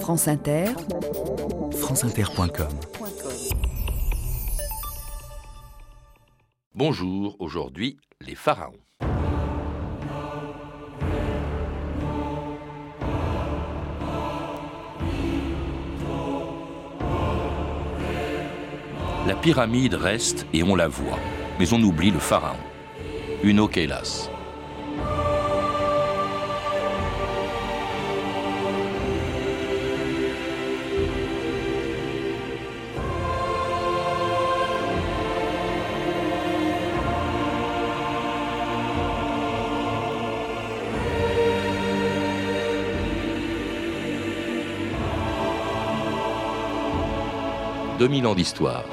France Inter, franceinter.com Bonjour, aujourd'hui les pharaons. La pyramide reste et on la voit, mais on oublie le pharaon. Uno Kailas. 2000 ans d'histoire.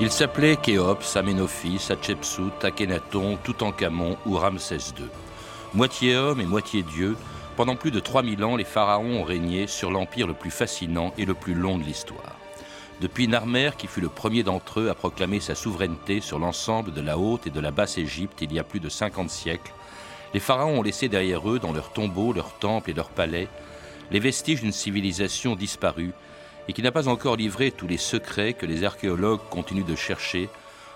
Il s'appelait Khéops, Aménophis, Hatshepsut, Akhenaton, Toutankhamon ou Ramsès II. Moitié homme et moitié dieu, pendant plus de 3000 ans, les pharaons ont régné sur l'empire le plus fascinant et le plus long de l'histoire. Depuis Narmer, qui fut le premier d'entre eux à proclamer sa souveraineté sur l'ensemble de la Haute et de la Basse Égypte il y a plus de 50 siècles, les pharaons ont laissé derrière eux, dans leurs tombeaux, leurs temples et leurs palais, les vestiges d'une civilisation disparue et qui n'a pas encore livré tous les secrets que les archéologues continuent de chercher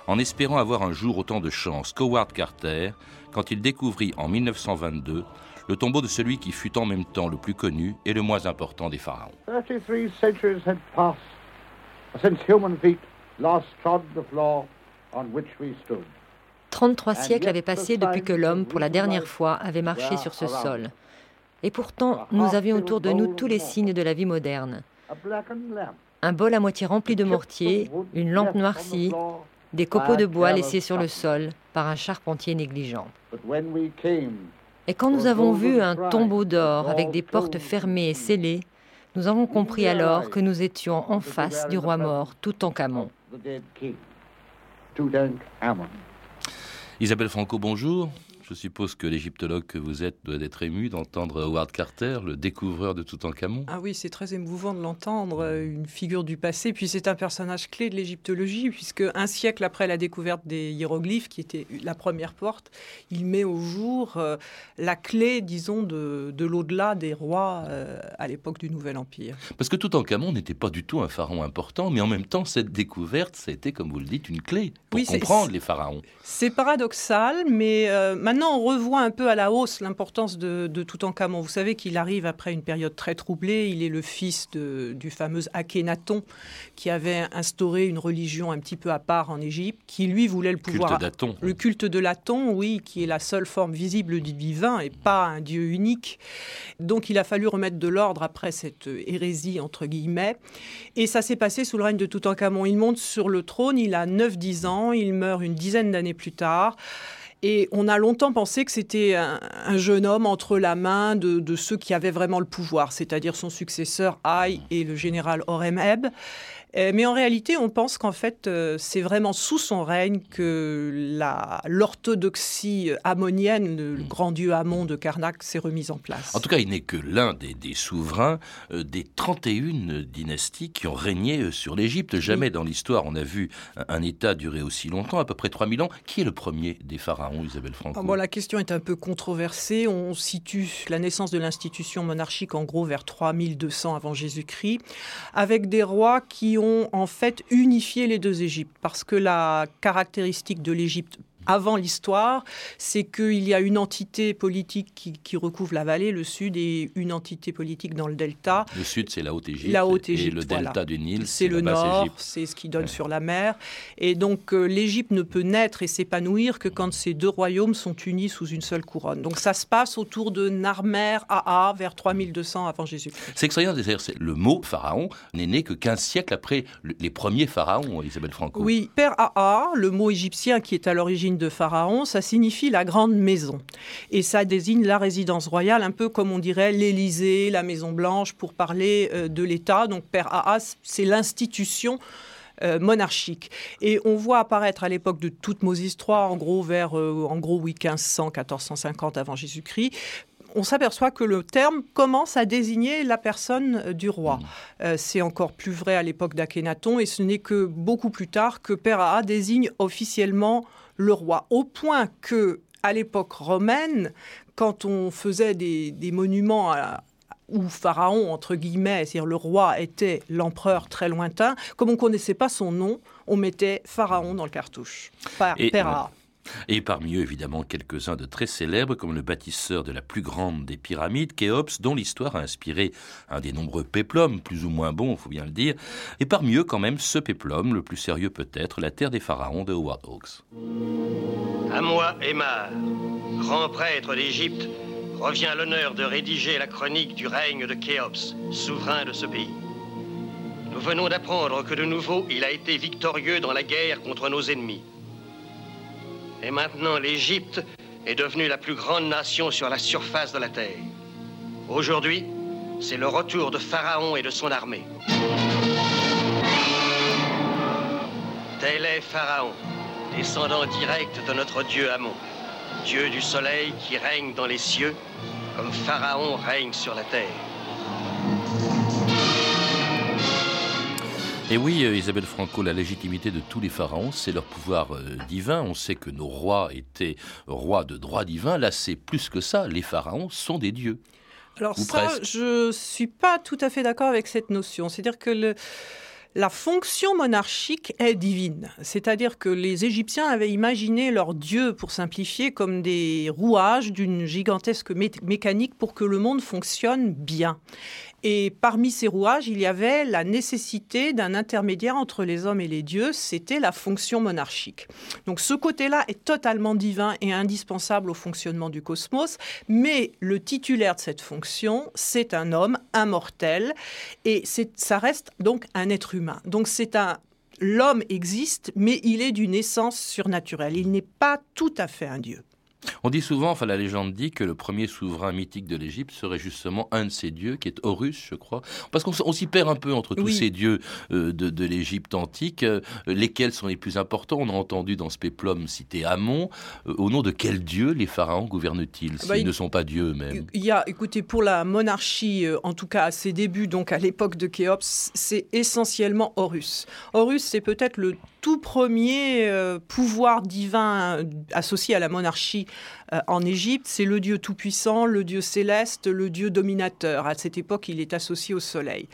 en espérant avoir un jour autant de chance qu'Howard Carter quand il découvrit en 1922 le tombeau de celui qui fut en même temps le plus connu et le moins important des pharaons. 33 centuries. 33 siècles avaient passé depuis que l'homme, pour la dernière fois, avait marché sur ce sol. Et pourtant, nous avions autour de nous tous les signes de la vie moderne. Un bol à moitié rempli de mortier, une lampe noircie, des copeaux de bois laissés sur le sol par un charpentier négligent. Et quand nous avons vu un tombeau d'or avec des portes fermées et scellées, nous avons compris alors que nous étions en face du roi mort, tout en Camon. Isabelle Franco, bonjour. Je suppose que l'égyptologue que vous êtes doit être ému d'entendre Howard Carter, le découvreur de Toutankhamon. Ah oui, c'est très émouvant de l'entendre, euh, une figure du passé. Puis c'est un personnage clé de l'égyptologie, puisque un siècle après la découverte des hiéroglyphes, qui était la première porte, il met au jour euh, la clé, disons, de, de l'au-delà des rois euh, à l'époque du Nouvel Empire. Parce que Toutankhamon n'était pas du tout un pharaon important, mais en même temps, cette découverte, ça a été, comme vous le dites, une clé pour comprendre les pharaons. C'est paradoxal, mais maintenant, Maintenant, on revoit un peu à la hausse l'importance de, de Toutankhamon. Vous savez qu'il arrive après une période très troublée. Il est le fils du fameux Akhenaton, qui avait instauré une religion un petit peu à part en Égypte, qui lui voulait le pouvoir. Culte le culte de l'Aton, oui, qui est la seule forme visible du divin et pas un dieu unique. Donc il a fallu remettre de l'ordre après cette hérésie, entre guillemets. Et ça s'est passé sous le règne de Toutankhamon. Il monte sur le trône, il a 9-10 ans, il meurt une dizaine d'années plus tard. Et on a longtemps pensé que c'était un, jeune homme entre la main de, ceux qui avaient vraiment le pouvoir, c'est-à-dire son successeur Haï et le général Horemheb. Euh, mais en réalité, on pense qu'en fait, euh, c'est vraiment sous son règne que l'orthodoxie ammonienne, le, mm. grand dieu Amon de Karnak, s'est remise en place. En tout cas, il n'est que l'un des, souverains euh, des 31 dynasties qui ont régné sur l'Égypte. Jamais dans l'histoire on a vu un, État durer aussi longtemps, à peu près 3000 ans. Qui est le premier des pharaons, Isabelle Franco bon, La question est un peu controversée. On situe la naissance de l'institution monarchique en gros vers 3200 avant Jésus-Christ, avec des rois qui ont en fait unifié les deux Égyptes, parce que la caractéristique de l'Égypte avant l'histoire, c'est qu'il y a une entité politique qui, recouvre la vallée, le sud, et une entité politique dans le delta. Le sud, c'est la Haute-Égypte. La Haute-Égypte. Et le delta du Nil, c'est le nord, c'est ce qui donne sur la mer. Et donc, euh, l'Égypte ne peut naître et s'épanouir que quand ces deux royaumes sont unis sous une seule couronne. Donc, ça se passe autour de Narmer, Aa, vers 3200 avant Jésus. C'est extraordinaire. Le mot pharaon n'est né que 15 siècles après les premiers pharaons, Isabelle Franco. Oui, Père Aa, le mot égyptien qui est à l'origine de pharaon, ça signifie la grande maison. Et ça désigne la résidence royale, un peu comme on dirait l'Élysée, la Maison Blanche, pour parler euh, de l'État. Donc Père Ahas, c'est l'institution euh, monarchique. Et on voit apparaître à l'époque de Toutmosis III, en gros vers euh, en gros 1500, 1450 avant Jésus-Christ, on s'aperçoit que le terme commence à désigner la personne du roi. Mm. c'est encore plus vrai à l'époque d'Akhenaton et ce n'est que beaucoup plus tard que Père désigne officiellement le roi, au point que à l'époque romaine, quand on faisait des, monuments où Pharaon, entre guillemets, c'est-à-dire le roi, était l'empereur très lointain, comme on ne connaissait pas son nom, on mettait Pharaon dans le cartouche. Par, et parmi eux, évidemment, quelques-uns de très célèbres, comme le bâtisseur de la plus grande des pyramides, Khéops, dont l'histoire a inspiré un des nombreux péplums, plus ou moins bons, il faut bien le dire. Et parmi eux, quand même, ce péplum, le plus sérieux peut-être, la terre des pharaons de Howard Hawks. À moi, Emma, grand prêtre d'Égypte, revient l'honneur de rédiger la chronique du règne de Khéops, souverain de ce pays. Nous venons d'apprendre que de nouveau, il a été victorieux dans la guerre contre nos ennemis. Et maintenant, l'Égypte est devenue la plus grande nation sur la surface de la Terre. Aujourd'hui, c'est le retour de Pharaon et de son armée. Tel est Pharaon, descendant direct de notre dieu Amon, dieu du soleil qui règne dans les cieux, comme Pharaon règne sur la terre. Et oui, euh, Isabelle Franco, la légitimité de tous les pharaons, c'est leur pouvoir euh, divin. On sait que nos rois étaient rois de droit divin. Là, c'est plus que ça. Les pharaons sont des dieux. Alors ça, je suis pas tout à fait d'accord avec cette notion. C'est-à-dire que le, la fonction monarchique est divine. C'est-à-dire que les Égyptiens avaient imaginé leurs dieux, pour simplifier, comme des rouages d'une gigantesque mécanique pour que le monde fonctionne bien. Et parmi ces rouages, il y avait la nécessité d'un intermédiaire entre les hommes et les dieux, c'était la fonction monarchique. Donc ce côté-là est totalement divin et indispensable au fonctionnement du cosmos, mais le titulaire de cette fonction, c'est un homme immortel, et ça reste donc un être humain. Donc c'est un L'homme existe, mais il est d'une essence surnaturelle. Il n'est pas tout à fait un dieu. On dit souvent, enfin la légende dit que le premier souverain mythique de l'Égypte serait justement un de ces dieux, qui est Horus, je crois. Parce qu'on s'y perd un peu entre tous ces dieux euh, de, l'Égypte antique. Euh, lesquels sont les plus importants? On a entendu dans ce péplum citer Amon. Euh, au nom de quel dieu les pharaons gouvernent-ils bah, s'ils ne sont pas dieux eux-mêmes? Il y a, écoutez, pour la monarchie, en tout cas à ses débuts, donc à l'époque de Khéops, c'est essentiellement Horus. Horus, c'est peut-être le tout premier pouvoir divin associé à la monarchie euh, en Égypte, c'est le dieu tout-puissant, le dieu céleste, le dieu dominateur. À cette époque, il est associé au soleil.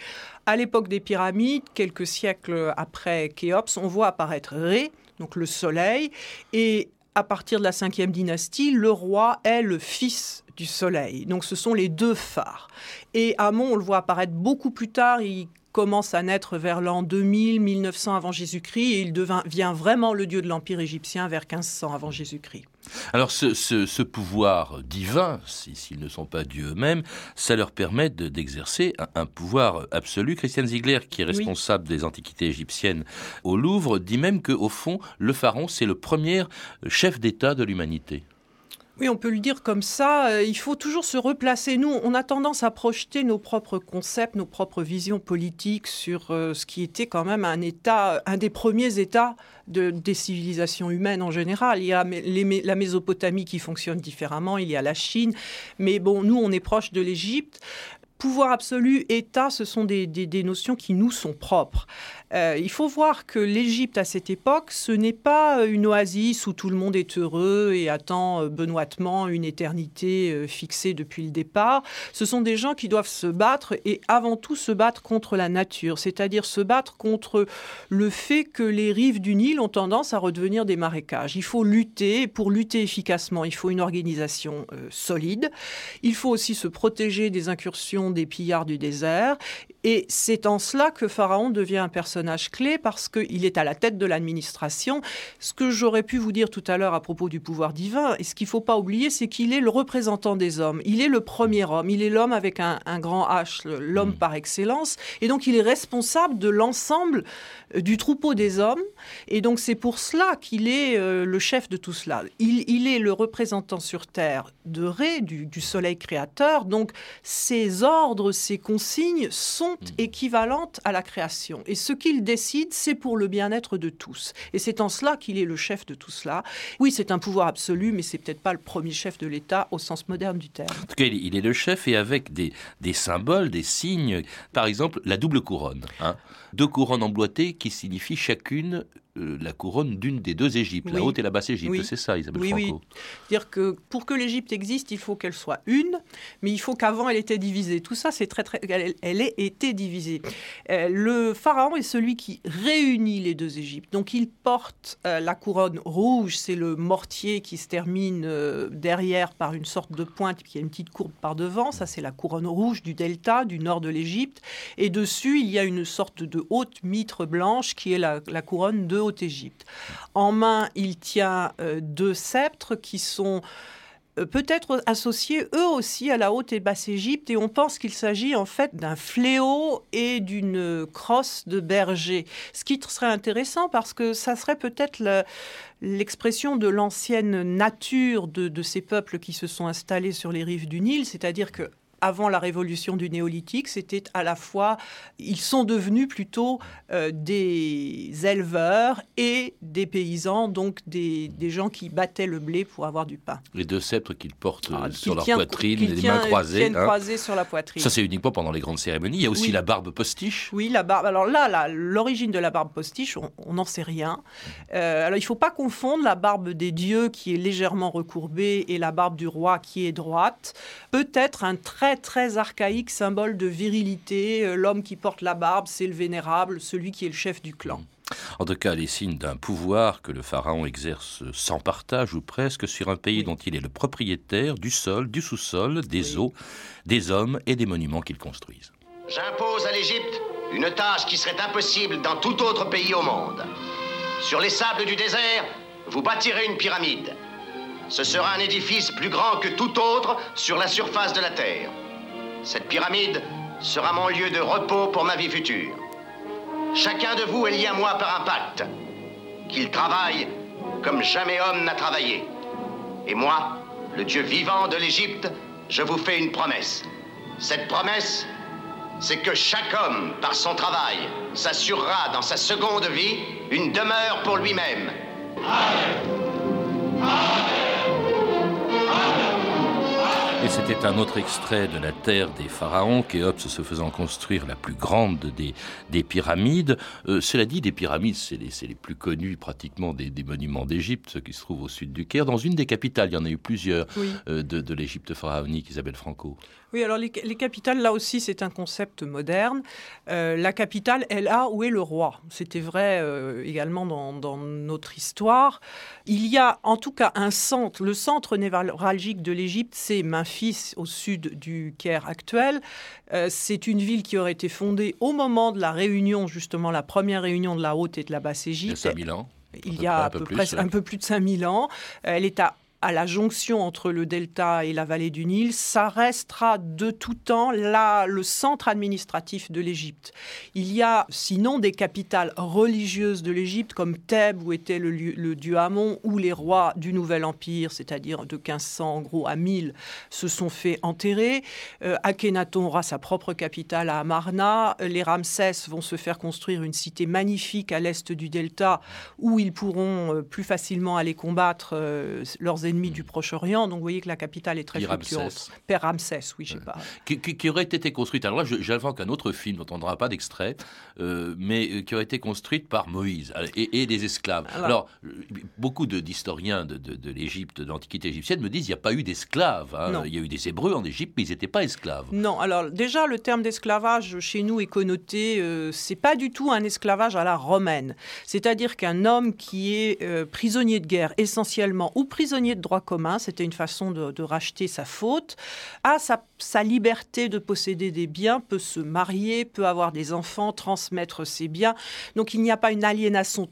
À l'époque des pyramides, quelques siècles après Khéops, on voit apparaître Ré, donc le soleil, et à partir de la cinquième dynastie, le roi est le fils du soleil. Donc ce sont les deux phares. Et Amon, on le voit apparaître beaucoup plus tard, il commence à naître vers l'an 2000, 1900 avant Jésus-Christ, et il devient vraiment le dieu de l'Empire égyptien vers 1500 avant Jésus-Christ. Alors ce, pouvoir divin, s'ils ne sont pas dieux eux-mêmes, ça leur permet d'exercer un, pouvoir absolu. Christiane Ziegler, qui est responsable des antiquités égyptiennes au Louvre, dit même qu'au fond, le pharaon, c'est le premier chef d'État de l'humanité. Oui, on peut le dire comme ça. Euh, il faut toujours se replacer. Nous, on a tendance à projeter nos propres concepts, nos propres visions politiques sur euh, ce qui était quand même un État, un des premiers États de, des civilisations humaines en général. Il y a la Mésopotamie qui fonctionne différemment, il y a la Chine. Mais bon, nous, on est proche de l'Égypte pouvoir absolu, État, ce sont des, notions qui nous sont propres. Euh, il faut voir que l'Égypte à cette époque, ce n'est pas euh, une oasis où tout le monde est heureux et attend euh, benoîtement une éternité fixée depuis le départ. Ce sont des gens qui doivent se battre et avant tout se battre contre la nature, c'est-à-dire se battre contre le fait que les rives du Nil ont tendance à redevenir des marécages. Il faut lutter, pour lutter efficacement, il faut une organisation solide. Il faut aussi se protéger des incursions des pillards du désert. Et c'est en cela que Pharaon devient un personnage clé parce qu'il est à la tête de l'administration. Ce que j'aurais pu vous dire tout à l'heure à propos du pouvoir divin, et ce qu'il ne faut pas oublier, c'est qu'il est le représentant des hommes. Il est le premier homme. Il est l'homme avec un, grand H, l'homme mm. par excellence. Et donc il est responsable de l'ensemble euh, du troupeau des hommes. Et donc c'est pour cela qu'il est euh, le chef de tout cela. Il, est le représentant sur Terre de Ré, du, du soleil créateur. Donc ses ordres, ses consignes sont Mm. équivalente à la création. Et ce qui qu'il décide, c'est pour le bien-être de tous. Et c'est en cela qu'il est le chef de tout cela. Oui, c'est un pouvoir absolu, mais c'est peut-être pas le premier chef de l'État au sens moderne du terme. En tout cas, il est le chef et avec des, des symboles, des signes. Par exemple, la double couronne. Hein. Deux couronnes emboîtées qui signifient chacune euh, la couronne d'une des deux Égyptes, la haute et la basse Égypte. C'est ça, Isabelle oui, Franco. Oui, dire que pour que l'Égypte existe, il faut qu'elle soit une, mais il faut qu'avant elle était divisée. Tout ça, c'est très très, elle, elle ait été divisée. Euh, le pharaon est celui qui réunit les deux Égyptes. Donc il porte euh, la couronne rouge, c'est le mortier qui se termine derrière par une sorte de pointe qui a une petite courbe par devant. Ça, c'est la couronne rouge du delta, du nord de l'Égypte. Et dessus, il y a une sorte de haute mitre blanche qui est la, la couronne de Haute-Égypte. En main, il tient euh, deux sceptres qui sont euh, peut-être associés eux aussi à la Haute et Basse Égypte et on pense qu'il s'agit en fait d'un fléau et d'une crosse de berger. Ce qui serait intéressant parce que ça serait peut-être l'expression de l'ancienne nature de, de, ces peuples qui se sont installés sur les rives du Nil, c'est-à-dire que avant la révolution du néolithique, c'était à la fois, ils sont devenus plutôt euh, des éleveurs et des paysans, donc des, gens qui battaient le blé pour avoir du pain. Les deux sceptres qu'ils portent ah, sur leur poitrine, les mains croisées. Hein. croisées sur la poitrine. Ça, c'est uniquement pendant les grandes cérémonies. Il y a aussi la barbe postiche. Oui, la barbe. Alors là, l'origine de la barbe postiche, on n'en sait rien. Euh, alors il ne faut pas confondre la barbe des dieux qui est légèrement recourbée et la barbe du roi qui est droite. Peut-être un très très archaïque symbole de virilité. Euh, l'homme qui porte la barbe, c'est le vénérable, celui qui est le chef du clan. En tout cas, les signes d'un pouvoir que le pharaon exerce sans partage ou presque sur un pays dont il est le propriétaire du sol, du sous-sol, des eaux, des hommes et des monuments qu'il construise. J'impose à l'Égypte une tâche qui serait impossible dans tout autre pays au monde. Sur les sables du désert, vous bâtirez une pyramide. Ce sera un édifice plus grand que tout autre sur la surface de la Terre. Cette pyramide sera mon lieu de repos pour ma vie future. Chacun de vous est lié à moi par un pacte. Qu'il travaille comme jamais homme n'a travaillé. Et moi, le Dieu vivant de l'Égypte, je vous fais une promesse. Cette promesse, c'est que chaque homme, par son travail, s'assurera dans sa seconde vie une demeure pour lui-même. C'était un autre extrait de la terre des pharaons, Khéops se faisant construire la plus grande des, des pyramides. Euh, cela dit, des pyramides, c'est les, les, plus connus pratiquement des, des monuments d'Égypte, ceux qui se trouvent au sud du Caire. Dans une des capitales, il y en a eu plusieurs euh, de, de l'Égypte pharaonique, Isabelle Franco. Oui, alors les, capitales, là aussi, c'est un concept moderne. Euh, la capitale est là où est le roi. C'était vrai euh, également dans, notre histoire. Il y a en tout cas un centre. Le centre névralgique de l'Égypte, c'est Memphis, au sud du Caire actuel. Euh, c'est une ville qui aurait été fondée au moment de la réunion, justement, la première réunion de la Haute et de la Basse Égypte. Il y a 5000 ans. Il y a à peu, près un peu plus de 5000 ans. Elle est à à la jonction entre le delta et la vallée du Nil, ça restera de tout temps là le centre administratif de l'Égypte. Il y a sinon des capitales religieuses de l'Égypte comme Thèbes où était le, dieu Amon ou les rois du Nouvel Empire, c'est-à-dire de 1500 en gros à 1000, se sont fait enterrer. Euh, Akhenaton aura sa propre capitale à Amarna. Les Ramsès vont se faire construire une cité magnifique à l'est du delta où ils pourront euh, plus facilement aller combattre euh, leurs ennemis du Proche-Orient. Donc vous voyez que la capitale est très fluctuante. Père Ramsès, oui, je sais pas. Qui, aurait été construite, alors là j'invoque un autre film dont on n'aura pas d'extrait, euh, mais euh, qui aurait été construite par Moïse et, des esclaves. Alors, beaucoup d'historiens de, de, de, l'Égypte, de l'Antiquité égyptienne me disent qu'il n'y a pas eu d'esclaves. Hein. Il y a eu des Hébreux en Égypte, mais ils n'étaient pas esclaves. Non, alors déjà le terme d'esclavage chez nous est connoté, euh, c'est pas du tout un esclavage à la romaine. C'est-à-dire qu'un homme qui est euh, prisonnier de guerre essentiellement ou prisonnier de droit commun, c'était une façon de, racheter sa faute, a sa, liberté de posséder des biens, peut se marier, peut avoir des enfants, transmettre ses biens. Donc il n'y a pas une aliénation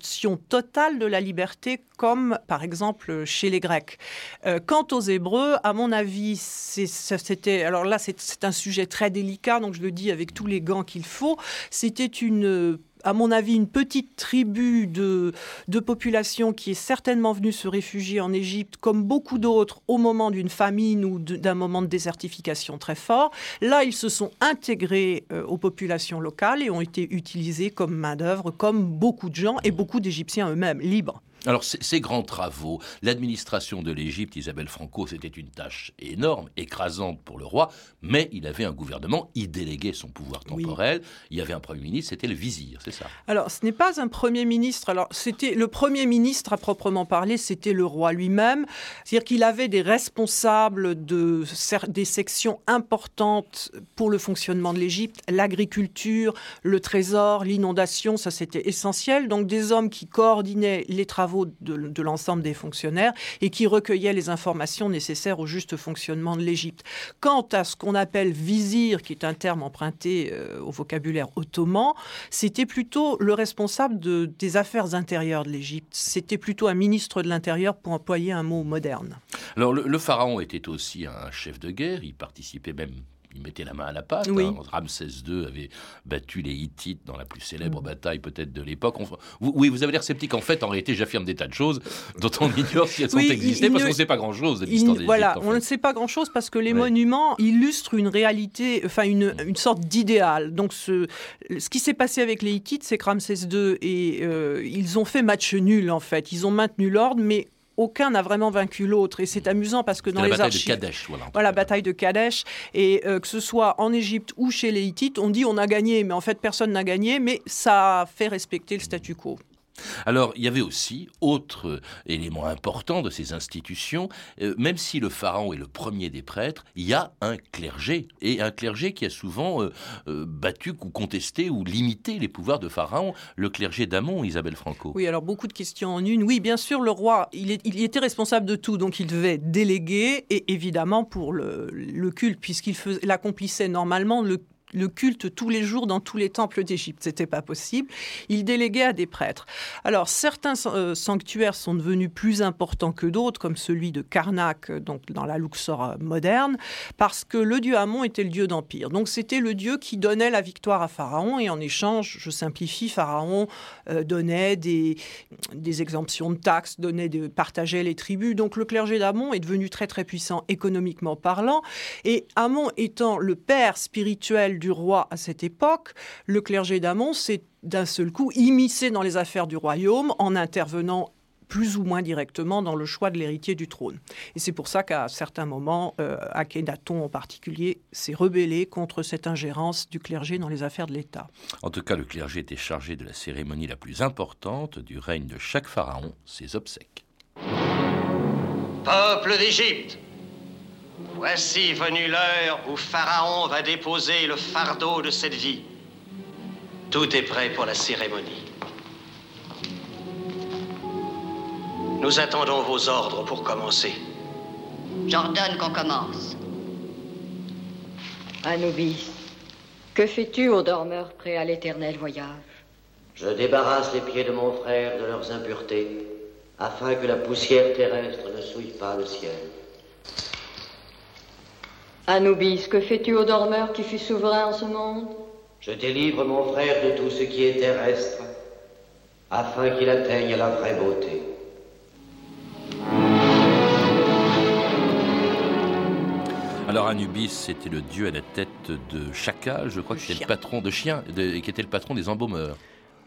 totale de la liberté comme par exemple chez les Grecs. Euh, quant aux Hébreux, à mon avis, c'était alors là c'est un sujet très délicat, donc je le dis avec tous les gants qu'il faut. C'était une à mon avis, une petite tribu de, de population qui est certainement venue se réfugier en Égypte, comme beaucoup d'autres, au moment d'une famine ou d'un moment de désertification très fort. Là, ils se sont intégrés euh, aux populations locales et ont été utilisés comme main-d'œuvre, comme beaucoup de gens et beaucoup d'Égyptiens eux-mêmes, libres. Alors, ces grands travaux, l'administration de l'Égypte, Isabelle Franco, c'était une tâche énorme, écrasante pour le roi, mais il avait un gouvernement, il déléguait son pouvoir temporel, il y avait un Premier ministre, c'était le vizir, c'est ça? Alors, ce n'est pas un Premier ministre, alors c'était le Premier ministre à proprement parler, c'était le roi lui-même, c'est-à-dire qu'il avait des responsables de, des sections importantes pour le fonctionnement de l'Égypte, l'agriculture, le trésor, l'inondation, ça c'était essentiel, donc des hommes qui coordonnaient les travaux de, l'ensemble des fonctionnaires et qui recueillait les informations nécessaires au juste fonctionnement de l'Égypte. Quant à ce qu'on appelle vizir, qui est un terme emprunté euh, au vocabulaire ottoman, c'était plutôt le responsable des affaires intérieures de l'Égypte. C'était plutôt un ministre de l'Intérieur pour employer un mot moderne. Alors le pharaon était aussi un chef de guerre, il participait même il mettait la main à la pâte. Oui. Hein. Ramsès II avait battu les Hittites dans la plus célèbre mm. bataille peut-être de l'époque. oui, vous avez l'air sceptique. En fait, en réalité, j'affirme des tas de choses dont on ignore si elles ont existé parce qu'on ne sait pas grand-chose Voilà, on ne sait pas grand-chose parce que les monuments illustrent une réalité, enfin une, une sorte d'idéal. Donc ce, ce qui s'est passé avec les Hittites, c'est que Ramsès II et euh, ils ont fait match nul en fait. Ils ont maintenu l'ordre, mais aucun n'a vraiment vaincu l'autre. Et c'est amusant parce que dans les archives... La bataille de Kadesh. Voilà, voilà bataille de Kadesh. Et euh, que ce soit en Égypte ou chez les Hittites, on dit on a gagné, mais en fait personne n'a gagné, mais ça fait respecter le statu quo. Alors, il y avait aussi, autre élément important de ces institutions, euh, même si le pharaon est le premier des prêtres, il y a un clergé, et un clergé qui a souvent euh, euh, battu ou contesté ou limité les pouvoirs de pharaon, le clergé d'Amon, Isabelle Franco. Oui, alors beaucoup de questions en une. Oui, bien sûr, le roi, il, était responsable de tout, donc il devait déléguer, et évidemment pour le, le culte, puisqu'il accomplissait normalement le le culte tous les jours dans tous les temples d'Égypte. C'était pas possible. Il déléguait à des prêtres. Alors certains euh, sanctuaires sont devenus plus importants que d'autres, comme celui de Karnak, donc dans la Luxor euh, moderne, parce que le dieu Amon était le dieu d'empire. Donc c'était le dieu qui donnait la victoire à Pharaon et en échange, je simplifie, Pharaon euh, donnait des, des exemptions de taxes, donnait de, partageait les tribus. Donc le clergé d'Amon est devenu très très puissant économiquement parlant et Amon étant le père spirituel du roi à cette époque, le clergé d'Amon s'est d'un seul coup immiscé dans les affaires du royaume en intervenant plus ou moins directement dans le choix de l'héritier du trône. Et c'est pour ça qu'à certains moments, euh, Akhenaton en particulier s'est rebellé contre cette ingérence du clergé dans les affaires de l'État. En tout cas, le clergé était chargé de la cérémonie la plus importante du règne de chaque pharaon, ses obsèques. Peuple d'Égypte, Voici venue l'heure où Pharaon va déposer le fardeau de cette vie. Tout est prêt pour la cérémonie. Nous attendons vos ordres pour commencer. J'ordonne qu'on commence. Anubis, que fais-tu aux dormeurs prêts à l'éternel voyage? Je débarrasse les pieds de mon frère de leurs impuretés, afin que la poussière terrestre ne souille pas le ciel. Anubis, que fais-tu au dormeur qui fut souverain en ce monde Je délivre mon frère de tout ce qui est terrestre, afin qu'il atteigne la vraie beauté. Alors Anubis, c'était le dieu à la tête de chacal, je crois que c'était le patron de chiens, et qui était le patron des embaumeurs.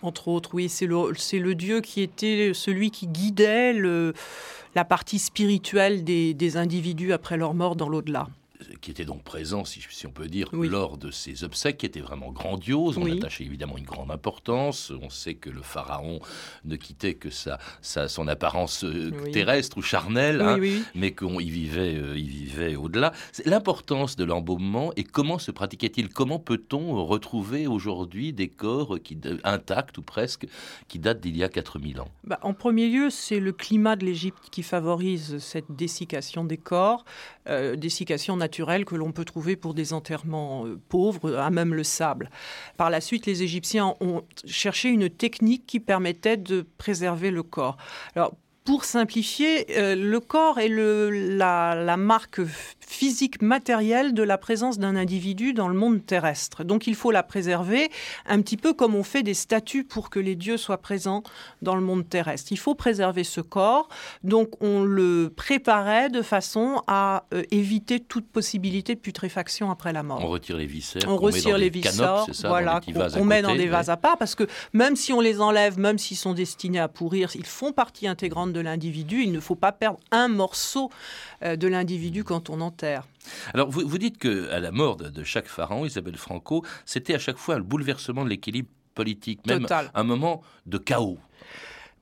Entre autres, oui, c'est le, le, dieu qui était celui qui guidait le, la partie spirituelle des, des individus après leur mort dans l'au-delà qui était donc présent, si, on peut dire, lors de ces obsèques, qui étaient vraiment grandioses. On attachait évidemment une grande importance. On sait que le pharaon ne quittait que sa, son apparence euh, terrestre ou charnelle, hein, mais qu'il vivait, euh, vivait au-delà. L'importance de l'embaumement et comment se pratiquait-il? Comment peut-on retrouver aujourd'hui des corps qui, intacts ou presque qui datent d'il y a 4000 ans? Bah, En premier lieu, c'est le climat de l'Égypte qui favorise cette dessiccation des corps, euh, dessiccation naturelle que l'on peut trouver pour des enterrements euh, pauvres, à même le sable. Par la suite, les Égyptiens ont cherché une technique qui permettait de préserver le corps. Alors, pour simplifier, euh, le corps est le, la, marque physique matérielle de la présence d'un individu dans le monde terrestre. Donc il faut la préserver un petit peu comme on fait des statues pour que les dieux soient présents dans le monde terrestre. Il faut préserver ce corps, donc on le préparait de façon à euh, éviter toute possibilité de putréfaction après la mort. On retire les viscères, on retire les viscères, voilà, qu'on met dans des vases à part, parce que même si on les enlève, même s'ils sont destinés à pourrir, ils font partie intégrante de l'individu. Il ne faut pas perdre un morceau euh, de l'individu quand on Alors, vous, vous dites qu'à la mort de, chaque pharaon, Isabelle Franco, c'était à chaque fois un bouleversement de l'équilibre politique, même un moment de chaos.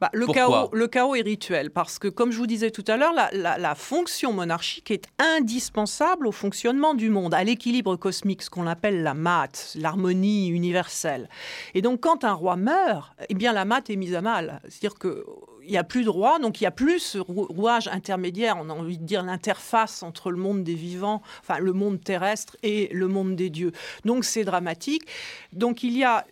Bah, le, chaos, le chaos est rituel parce que, comme je vous disais tout à l'heure, la, fonction monarchique est indispensable au fonctionnement du monde, à l'équilibre cosmique, ce qu'on appelle la mat, l'harmonie universelle. Et donc, quand un roi meurt, eh bien, la mat est mise à mal. C'est-à-dire que il n'y a plus de roi, donc il n'y a plus ce rouage intermédiaire, on a envie de dire l'interface entre le monde des vivants, enfin le monde terrestre et le monde des dieux. Donc c'est dramatique. Donc il y a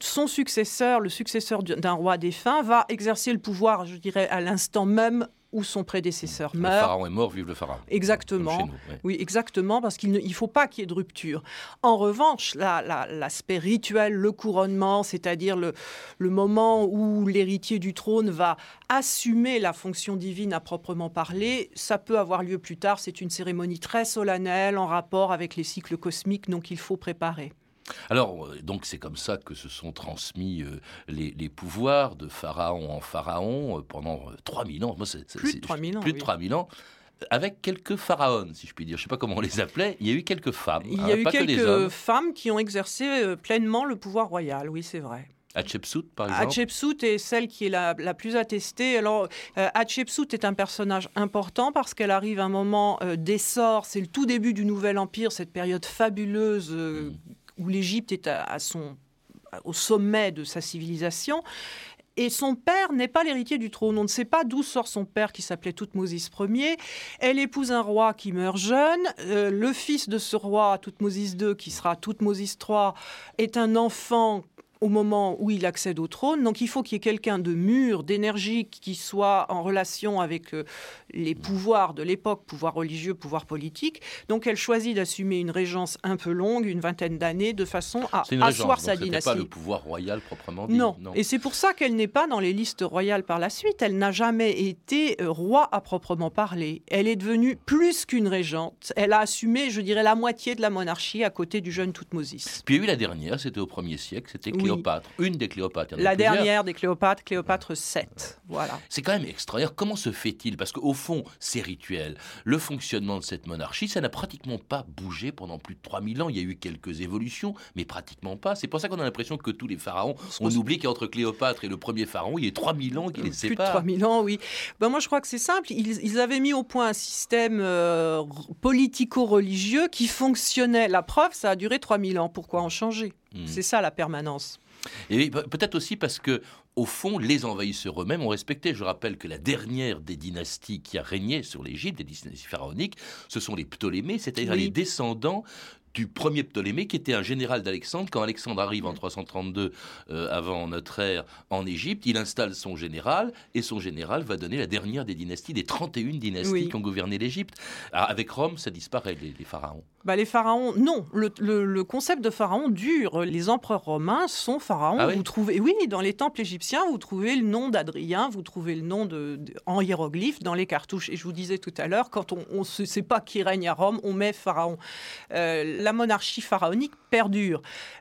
son successeur, le successeur d'un roi défunt, va exercer le pouvoir, je dirais, à l'instant même où son prédécesseur meurt. Le pharaon est mort, vive le pharaon. Exactement. Oui, exactement, parce qu'il ne il faut pas qu'il y ait de rupture. En revanche, l'aspect rituel, le couronnement, c'est-à-dire le, le moment où l'héritier du trône va assumer la fonction divine à proprement parler, ça peut avoir lieu plus tard. C'est une cérémonie très solennelle en rapport avec les cycles cosmiques, donc il faut préparer. Alors, euh, donc c'est comme ça que se sont transmis euh, les, pouvoirs de pharaon en pharaon euh, pendant 3000 ans. plus de 3000 ans. Plus de 3000 ans avec quelques pharaons, si je puis dire. Je ne sais pas comment on les appelait. Il y a eu quelques femmes. Il y a hein, eu quelques femmes qui ont exercé pleinement le pouvoir royal, oui, c'est vrai. Hatshepsut, par exemple Hatshepsut est celle qui est la, plus attestée. Alors, Hatshepsut est un personnage important parce qu'elle arrive à un moment d'essor. C'est le tout début du Nouvel Empire, cette période fabuleuse mm où l'Égypte est à, son, au sommet de sa civilisation. Et son père n'est pas l'héritier du trône. On ne sait pas d'où sort son père qui s'appelait Toutmosis Ier. Elle épouse un roi qui meurt jeune. Euh, le fils de ce roi, Toutmosis II, qui sera Toutmosis III, est un enfant au moment où il accède au trône. Donc il faut qu'il y ait quelqu'un de mûr, d'énergique, qui soit en relation avec euh, les pouvoirs de l'époque, pouvoir religieux, pouvoir politique. Donc elle choisit d'assumer une régence un peu longue, une vingtaine d'années, de façon à asseoir sa dynastie. pas le pouvoir royal proprement dit. Non. Et c'est pour ça qu'elle n'est pas dans les listes royales par la suite. Elle n'a jamais été euh, roi à proprement parler. Elle est devenue plus qu'une régente. Elle a assumé, je dirais, la moitié de la monarchie à côté du jeune Toutmosis. Puis il y a eu la dernière, c'était au 1er siècle, c'était Cléopâtre. Une des Cléopâtres. La dernière des Cléopâtres, Cléopâtre 7. Voilà. C'est quand même extraordinaire. Comment se fait-il? Parce qu'au fond, c'est rituel. Le fonctionnement de cette monarchie, ça n'a pratiquement pas bougé pendant plus de 3000 ans. Il y a eu quelques évolutions, mais pratiquement pas. C'est pour ça qu'on a l'impression que tous les pharaons, on oublie qu'entre Cléopâtre et le premier pharaon, il y a 3000 ans qui les séparent. Plus de 3000 ans, oui. Ben moi, je crois que c'est simple. Ils, avaient mis au point un système euh, politico-religieux qui fonctionnait. La preuve, ça a duré 3000 ans. Pourquoi en changer? Hmm. C'est ça la permanence. Et peut-être aussi parce que, au fond, les envahisseurs eux-mêmes ont respecté. Je rappelle que la dernière des dynasties qui a régné sur l'Égypte, des dynasties pharaoniques, ce sont les Ptolémées, c'est-à-dire les descendants du premier Ptolémée, qui était un général d'Alexandre. Quand Alexandre arrive en 332 euh, avant notre ère en Égypte, il installe son général, et son général va donner la dernière des dynasties, des 31 dynasties qui ont gouverné l'Égypte. Ah, avec Rome, ça disparaît, les, pharaons. Bah, les pharaons, non. Le, concept de pharaon dure. Les empereurs romains sont pharaons. Ah vous trouvez, oui, dans les temples égyptiens, vous trouvez le nom d'Adrien, vous trouvez le nom de, en hiéroglyphe dans les cartouches. Et je vous disais tout à l'heure, quand on ne sait pas qui règne à Rome, on met pharaon. Euh, la monarchie pharaonique perdure.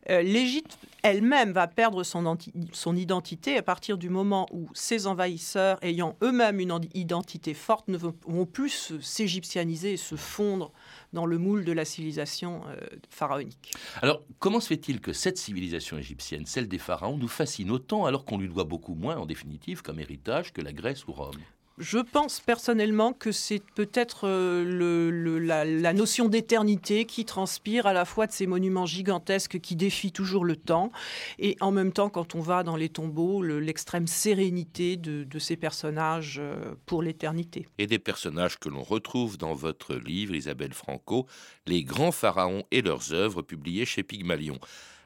Euh, L'Égypte elle-même va perdre son, son, identité à partir du moment où ses envahisseurs, ayant eux-mêmes une identité forte, ne vont plus s'égyptianiser et se fondre dans le moule de la civilisation euh, pharaonique. Alors, comment se fait-il que cette civilisation égyptienne, celle des pharaons, nous fascine autant alors qu'on lui doit beaucoup moins, en définitive, comme héritage que la Grèce ou Rome? Je pense personnellement que c'est peut-être euh, la, notion d'éternité qui transpire à la fois de ces monuments gigantesques qui défient toujours le temps et en même temps, quand on va dans les tombeaux, l'extrême sérénité de, ces personnages euh, pour l'éternité. Et des personnages que l'on retrouve dans votre livre, Isabelle Franco, Les grands pharaons et leurs œuvres, publiées chez Pygmalion.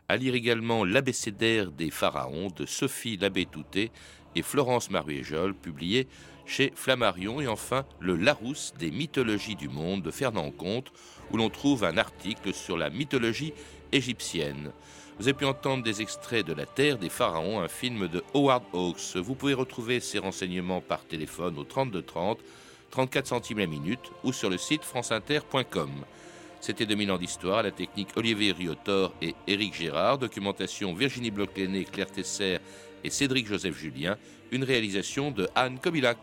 À lire également L'abécédaire des pharaons de Sophie Labbé-Touté et Florence Maruéjol, publié chez Flammarion, et enfin Le Larousse des mythologies du monde de Fernand Comte, où l'on trouve un article sur la mythologie égyptienne. Vous avez pu entendre des extraits de La Terre des Pharaons, un film de Howard Hawks. Vous pouvez retrouver ces renseignements par téléphone au 32 30, 34 centimes la minute ou sur le site franceinter.com. C'était 2000 ans d'histoire, la technique Olivier Riotor et Éric Gérard, documentation Virginie bloch Claire Tesser et Cédric Joseph Julien, une réalisation de Anne Kobilac.